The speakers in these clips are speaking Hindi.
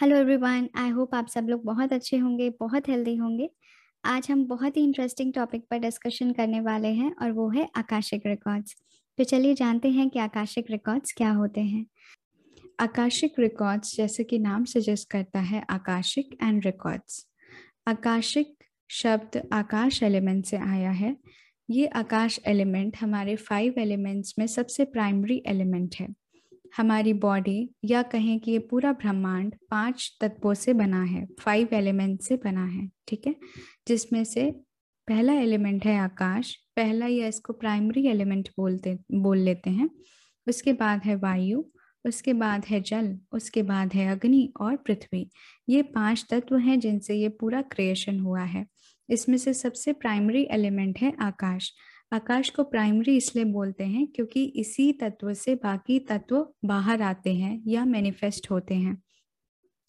हेलो एवरीवन आई होप आप सब लोग बहुत अच्छे होंगे, बहुत हेल्दी होंगे। आज हम बहुत ही इंटरेस्टिंग टॉपिक पर डिस्कशन करने वाले हैं और वो है आकाशिक रिकॉर्ड्स तो चलिए जानते हैं कि आकाशिक रिकॉर्ड्स क्या होते हैं। आकाशिक रिकॉर्ड्स जैसे कि नाम सजेस्ट करता है आकाशिक एंड रिकॉर्ड्स आकाशिक शब्द आकाश एलिमेंट से आया है। ये आकाश एलिमेंट हमारे फाइव एलिमेंट्स में सबसे प्राइमरी एलिमेंट है। हमारी बॉडी या कहें कि ये पूरा ब्रह्मांड पाँच तत्वों से बना है फाइव एलिमेंट से बना है, ठीक है? जिसमें से पहला एलिमेंट है आकाश, पहला या इसको प्राइमरी एलिमेंट बोलते, बोल लेते हैं। उसके बाद है वायु, उसके बाद है जल, उसके बाद है अग्नि और पृथ्वी। ये पाँच तत्व हैं जिनसे ये पूरा क्रिएशन हुआ है। इसमें से सबसे प्राइमरी एलिमेंट है आकाश। आकाश को प्राइमरी इसलिए बोलते हैं क्योंकि इसी तत्व से बाकी तत्व बाहर आते हैं या मैनिफेस्ट होते हैं।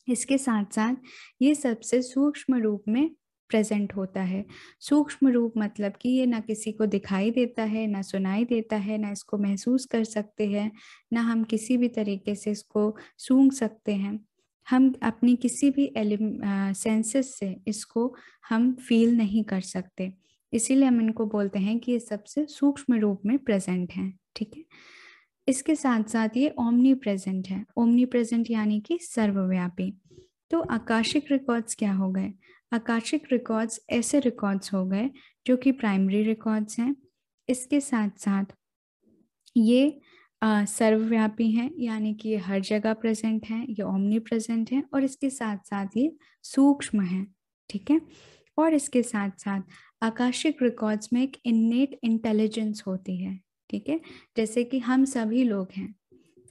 इसके साथ साथ ये सबसे सूक्ष्म रूप में प्रेजेंट होता है। सूक्ष्म रूप मतलब कि ये ना किसी को दिखाई देता है, ना सुनाई देता है, ना इसको महसूस कर सकते हैं, ना हम किसी भी तरीके से इसको सूंघ सकते हैं। हम अपनी किसी भी सेंसेस से इसको हम फील नहीं कर सकते। इसीलिए हम इनको बोलते हैं कि ये सबसे सूक्ष्म रूप में प्रेजेंट हैं ठीक है? इसके साथ साथ ये ओमनी प्रेजेंट है। ओमनी प्रेजेंट यानी कि सर्वव्यापी। तो आकाशिक रिकॉर्ड्स क्या हो गए? आकाशिक रिकॉर्ड्स ऐसे रिकॉर्ड्स हो गए जो कि प्राइमरी रिकॉर्ड्स हैं। इसके साथ साथ ये आ, सर्वव्यापी हैं यानी कि ये हर जगह प्रेजेंट हैं ये ओमनी प्रेजेंट हैं और इसके साथ साथ ये सूक्ष्म हैं ठीक है? और इसके साथ साथ आकाशिक रिकॉर्ड्स में एक इन्नेट इंटेलिजेंस होती है, ठीक है? जैसे कि हम सभी लोग हैं,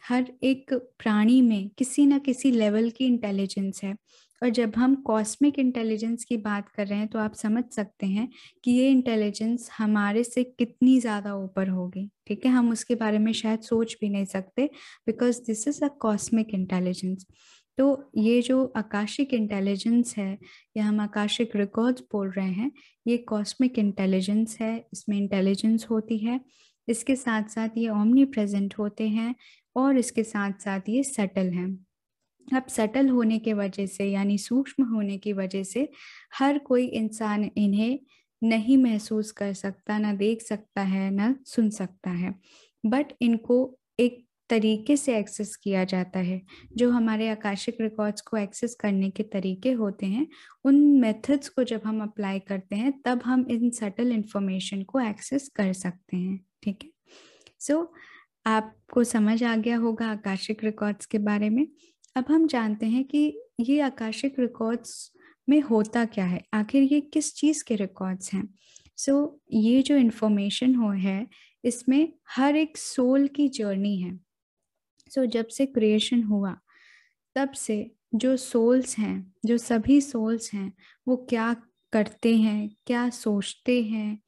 हर एक प्राणी में किसी ना किसी लेवल की इंटेलिजेंस है। और जब हम कॉस्मिक इंटेलिजेंस की बात कर रहे हैं तो आप समझ सकते हैं कि ये इंटेलिजेंस हमारे से कितनी ज़्यादा ऊपर होगी, ठीक है? हम उसके बारे में शायद सोच भी नहीं सकते because this is a cosmic intelligence तो ये जो आकाशिक इंटेलिजेंस है, या हम आकाशिक रिकॉर्ड्स बोल रहे हैं, ये कॉस्मिक इंटेलिजेंस है, इसमें इंटेलिजेंस होती है, इसके साथ साथ ये ओमनी प्रेजेंट होते हैं, और इसके साथ साथ ये सटल हैं। अब सटल होने के वजह से, यानी सूक्ष्म होने की वजह से, हर कोई इंसान इन्हें नहीं महसूस कर सकता, ना देख सकता है, ना सुन सकता है। बट इनको एक तरीके से एक्सेस किया जाता है। जो हमारे आकाशिक रिकॉर्ड्स को एक्सेस करने के तरीके होते हैं उन मेथड्स को जब हम अप्लाई करते हैं तब हम इन सटल इंफॉर्मेशन को एक्सेस कर सकते हैं ठीक है? सो so, आपको समझ आ गया होगा आकाशिक रिकॉर्ड्स के बारे में। अब हम जानते हैं कि ये आकाशिक रिकॉर्ड्स में होता क्या है? आखिर ये किस चीज़ के रिकॉर्ड्स हैं? सो so, ये जो इन्फॉर्मेशन हो है इसमें हर एक सोल की जर्नी है। सो जब से क्रिएशन हुआ, तब से जो सोल्स हैं, जो सभी सोल्स हैं, वो क्या करते हैं, क्या सोचते हैं,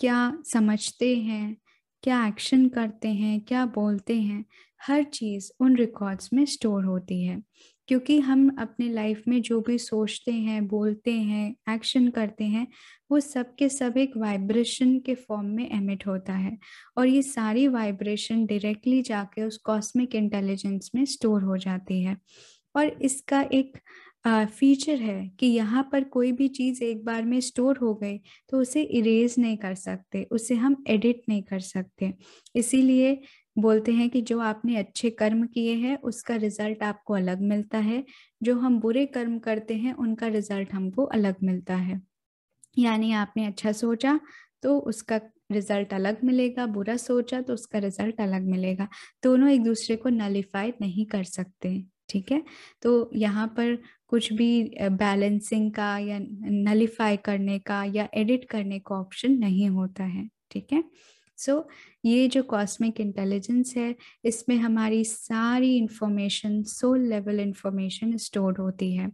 क्या समझते हैं, क्या एक्शन करते हैं, क्या बोलते हैं, हर चीज़ उन रिकॉर्ड्स में स्टोर होती है। क्योंकि हम अपने लाइफ में जो भी सोचते हैं, बोलते हैं एक्शन करते हैं, वो सब के सब एक वाइब्रेशन के फॉर्म में एमिट होता है। और ये सारी वाइब्रेशन डायरेक्टली जाके उस कॉस्मिक इंटेलिजेंस में स्टोर हो जाती है। और इसका एक फीचर है कि यहाँ पर कोई भी चीज़ एक बार में स्टोर हो गई तो उसे इरेज नहीं कर सकते, उसे हम एडिट नहीं कर सकते। इसीलिए बोलते हैं कि जो आपने अच्छे कर्म किए हैं, उसका रिज़ल्ट आपको अलग मिलता है। जो हम बुरे कर्म करते हैं, उनका रिज़ल्ट हमको अलग मिलता है। यानी आपने अच्छा सोचा तो उसका रिज़ल्ट अलग मिलेगा। बुरा सोचा तो उसका रिज़ल्ट अलग मिलेगा। दोनों एक दूसरे को नलीफाई नहीं कर सकते, ठीक है? तो यहाँ पर कुछ भी बैलेंसिंग का या नलीफाई करने का या एडिट करने का ऑप्शन नहीं होता है, ठीक है? सो so, ये जो कॉस्मिक इंटेलिजेंस है इसमें हमारी सारी information soul level information store होती है।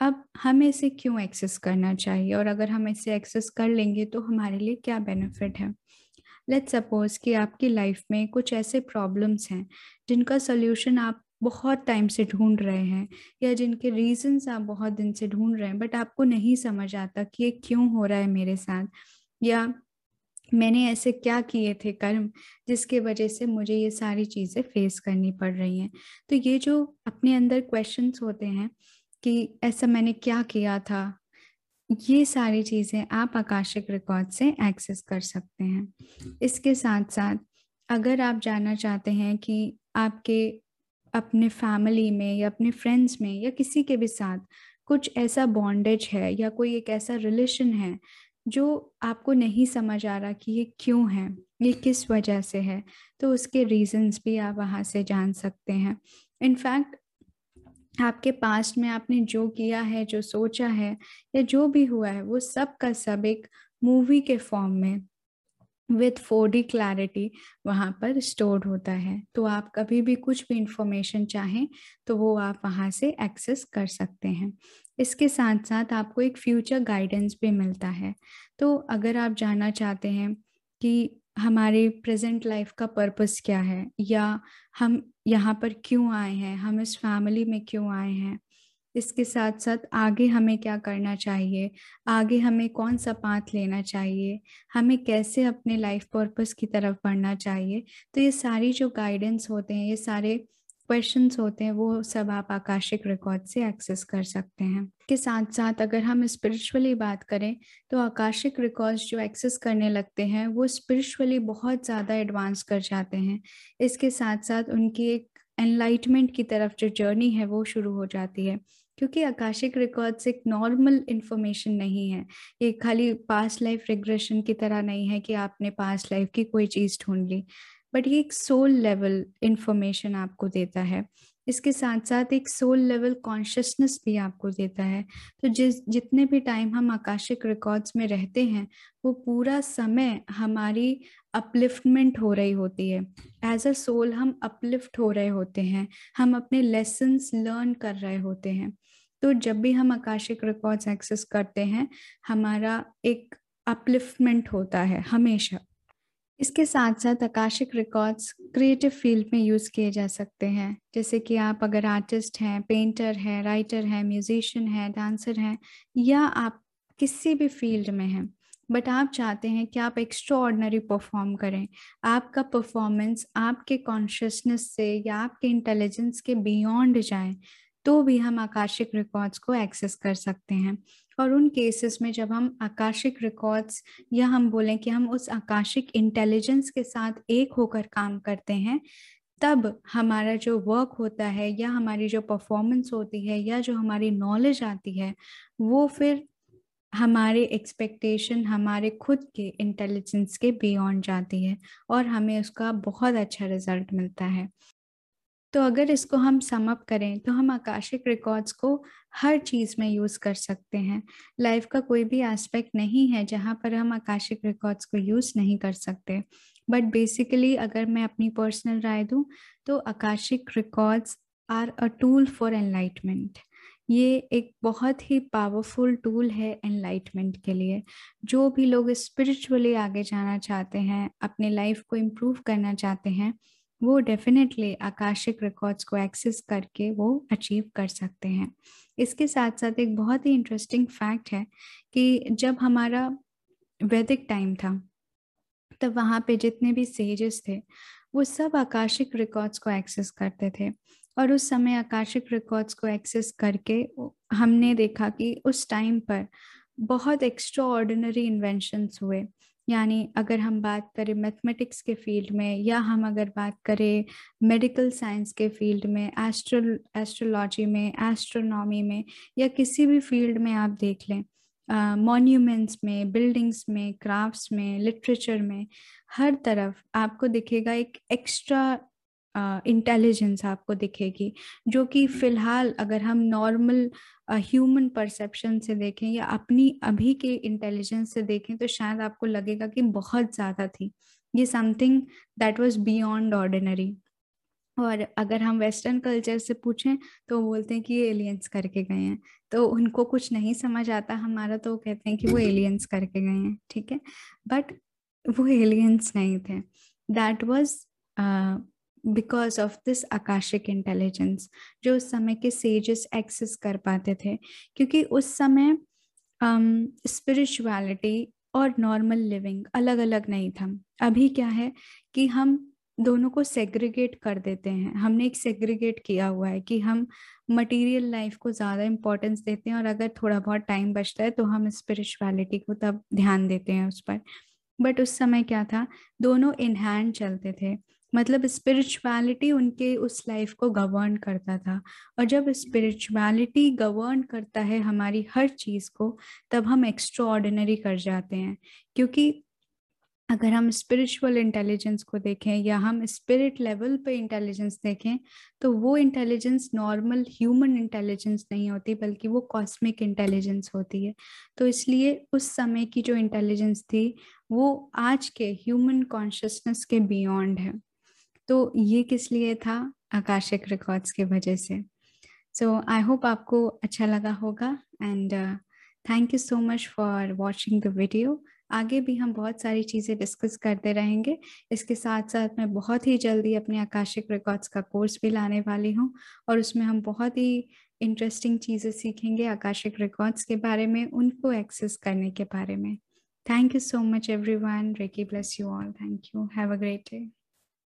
अब हमें इसे क्यों एक्सेस करना चाहिए? और अगर हम इसे एक्सेस कर लेंगे तो हमारे लिए क्या बेनिफिट है? लेट सपोज़ कि आपकी लाइफ में कुछ ऐसे प्रॉब्लम्स हैं जिनका सोल्यूशन आप बहुत टाइम से ढूंढ रहे हैं या जिनके रीजंस आप बहुत दिन से ढूंढ रहे हैं बट आपको नहीं समझ आता कि ये क्यों हो रहा है मेरे साथ या मैंने ऐसे क्या किए थे कर्म जिसके वजह से मुझे ये सारी चीज़ें फेस करनी पड़ रही हैं? तो ये जो अपने अंदर क्वेश्चंस होते हैं कि ऐसा मैंने क्या किया था, ये सारी चीज़ें आप आकाशिक रिकॉर्ड से एक्सेस कर सकते हैं। इसके साथ साथ अगर आप जानना चाहते हैं कि आपके अपने फैमिली में या अपने फ्रेंड्स में या किसी के भी साथ कुछ ऐसा बॉन्डेज है या कोई एक ऐसा रिलेशन है जो आपको नहीं समझ आ रहा कि ये क्यों है, ये किस वजह से है तो उसके रीजंस भी आप वहाँ से जान सकते हैं। इनफैक्ट आपके पास्ट में आपने जो किया है, जो सोचा है, या जो भी हुआ है, वो सब का सब एक मूवी के फॉर्म में विथ फोर डी क्लैरिटी वहाँ पर स्टोर्ड होता है। तो आप कभी भी कुछ भी इंफॉर्मेशन चाहें तो वो आप वहाँ से एक्सेस कर सकते हैं। इसके साथ साथ आपको एक फ्यूचर गाइडेंस भी मिलता है। तो अगर आप जानना चाहते हैं कि हमारे प्रेजेंट लाइफ का पर्पस क्या है, या हम यहाँ पर क्यों आए हैं, हम इस फैमिली में क्यों आए हैं इसके साथ साथ आगे हमें क्या करना चाहिए? आगे हमें कौन सा पाथ लेना चाहिए? हमें कैसे अपने लाइफ पर्पस की तरफ़ बढ़ना चाहिए? तो ये सारी जो गाइडेंस होते हैं, ये सारे क्वेश्चंस होते हैं, वो सब आप आकाशिक रिकॉर्ड से एक्सेस कर सकते हैं। के साथ साथ अगर हम स्पिरिचुअली बात करें तो आकाशिक रिकॉर्ड्स जो एक्सेस करने लगते हैं, वो स्पिरिचुअली बहुत ज़्यादा एडवांस कर जाते हैं। इसके साथ साथ उनकी एक एनलाइटमेंट की तरफ़ जो जर्नी है, वो शुरू हो जाती है। क्योंकि आकाशिक रिकॉर्ड्स एक नॉर्मल इंफॉर्मेशन नहीं है। ये खाली पास्ट लाइफ रिग्रेशन की तरह नहीं है कि आपने पास्ट लाइफ की कोई चीज़ ढूंढ ली। बट ये एक सोल लेवल इंफॉर्मेशन आपको देता है। इसके साथ साथ एक सोल लेवल कॉन्शियसनेस भी आपको देता है। तो जिस, जितने भी टाइम हम आकाशिक रिकॉर्ड्स में रहते हैं, वो पूरा समय हमारी अपलिफ्टमेंट हो रही होती है। एज अ सोल हम अपलिफ्ट हो रहे होते हैं, हम अपने लेसन्स लर्न कर रहे होते हैं। तो जब भी हम आकाशिक रिकॉर्ड्स एक्सेस करते हैं, हमारा एक अपलिफ्टमेंट होता है, हमेशा। इसके साथ साथ आकाशिक रिकॉर्ड्स क्रिएटिव फ़ील्ड में यूज़ किए जा सकते हैं। जैसे कि आप अगर आर्टिस्ट हैं पेंटर हैं राइटर हैं म्यूजिशियन हैं डांसर हैं, या आप किसी भी फ़ील्ड में हैं बट आप चाहते हैं कि आप एक्स्ट्रा ऑर्डनरी परफॉर्म करें। आपका परफॉर्मेंस आपके कॉन्शियसनेस से या आपके इंटेलिजेंस के बियॉन्ड जाए तो भी हम आकाशिक रिकॉर्ड्स को एक्सेस कर सकते हैं। और उन केसेस में जब हम आकाशिक रिकॉर्ड्स या हम बोलें कि हम उस आकाशिक इंटेलिजेंस के साथ एक होकर काम करते हैं, तब हमारा जो वर्क होता है या हमारी जो परफॉर्मेंस होती है या जो हमारी नॉलेज आती है, वो फिर हमारे एक्सपेक्टेशन हमारे खुद के इंटेलिजेंस के बियॉन्ड जाती है और हमें उसका बहुत अच्छा रिज़ल्ट मिलता है। तो अगर इसको हम समअप करें तो हम आकाशिक रिकॉर्ड्स को हर चीज़ में यूज़ कर सकते हैं। लाइफ का कोई भी एस्पेक्ट नहीं है जहाँ पर हम आकाशिक रिकॉर्ड्स को यूज़ नहीं कर सकते। बट बेसिकली अगर मैं अपनी पर्सनल राय दूँ तो Akashic records are a tool for enlightenment. ये एक बहुत ही पावरफुल टूल है एनलाइटमेंट के लिए। जो भी लोग स्पिरिचुअली आगे जाना चाहते हैं, अपने लाइफ को इम्प्रूव करना चाहते हैं वो डेफिनेटली आकाशिक रिकॉर्ड्स को एक्सेस करके वो अचीव कर सकते हैं। इसके साथ साथ एक बहुत ही इंटरेस्टिंग फैक्ट है कि जब हमारा वैदिक टाइम था, तब वहाँ पे जितने भी सेजेस थे, वो सब आकाशिक रिकॉर्ड्स को एक्सेस करते थे। और उस समय आकाशिक रिकॉर्ड्स को एक्सेस करके हमने देखा कि उस टाइम पर बहुत एक्स्ट्रा ऑर्डिनरी इन्वेंशंस हुए। यानी अगर हम बात करें मैथमेटिक्स के फ़ील्ड में या हम अगर बात करें मेडिकल साइंस के फ़ील्ड में एस्ट्रो एस्ट्रोलॉजी में एस्ट्रोनॉमी में या किसी भी फ़ील्ड में आप देख लें मोन्यूमेंट्स uh, में बिल्डिंग्स में क्राफ्ट्स में लिटरेचर में हर तरफ़ आपको दिखेगा एक एक्स्ट्रा इंटेलिजेंस आपको दिखेगी जो कि फ़िलहाल अगर हम नॉर्मल ह्यूमन परसेप्शन से देखें या अपनी अभी के इंटेलिजेंस से देखें तो शायद आपको लगेगा कि बहुत ज़्यादा थी। ये something that was beyond ordinary और अगर हम वेस्टर्न कल्चर से पूछें तो बोलते हैं कि ये एलियंस करके गए हैं। तो उनको कुछ नहीं समझ आता हमारा तो कहते हैं कि वो एलियंस करके गए हैं ठीक है? बट वो एलियंस नहीं थे। That was because of this Akashic intelligence जो उस समय के सेजेस एक्सेस कर पाते थे क्योंकि उस समय स्पिरिचुअलिटी um, और नॉर्मल लिविंग अलग अलग नहीं था। अभी क्या है कि हम दोनों को सेग्रीगेट कर देते हैं। हमने एक सेग्रीगेट किया हुआ है कि हम मटेरियल लाइफ को ज़्यादा इम्पोर्टेंस देते हैं और अगर थोड़ा बहुत टाइम बचता है तो हम स्पिरिचुअलिटी को तब ध्यान देते हैं उस पर। बट उस समय क्या था? दोनों इन हैंड चलते थे। मतलब स्पिरिचुअलिटी उनके उस लाइफ को गवर्न करता था। और जब स्पिरिचुअलिटी गवर्न करता है हमारी हर चीज़ को, तब हम एक्स्ट्रा ऑर्डिनरी कर जाते हैं। क्योंकि अगर हम स्पिरिचुअल इंटेलिजेंस को देखें या हम स्पिरिट लेवल पे इंटेलिजेंस देखें तो वो इंटेलिजेंस नॉर्मल ह्यूमन इंटेलिजेंस नहीं होती, बल्कि वो कॉस्मिक इंटेलिजेंस होती है। तो इसलिए उस समय की जो इंटेलिजेंस थी, वो आज के ह्यूमन कॉन्शियसनेस के बियॉन्ड है। तो ये किस लिए था आकाशिक रिकॉर्ड्स के वजह से? सो आई होप आपको अच्छा लगा होगा and thank you so much for watching the video आगे भी हम बहुत सारी चीज़ें डिस्कस करते रहेंगे। इसके साथ साथ मैं बहुत ही जल्दी अपने आकाशिक रिकॉर्ड्स का कोर्स भी लाने वाली हूँ और उसमें हम बहुत ही इंटरेस्टिंग चीज़ें सीखेंगे आकाशिक रिकॉर्ड्स के बारे में, उनको एक्सेस करने के बारे में। Thank you so much everyone reiki bless you all thank you have a great day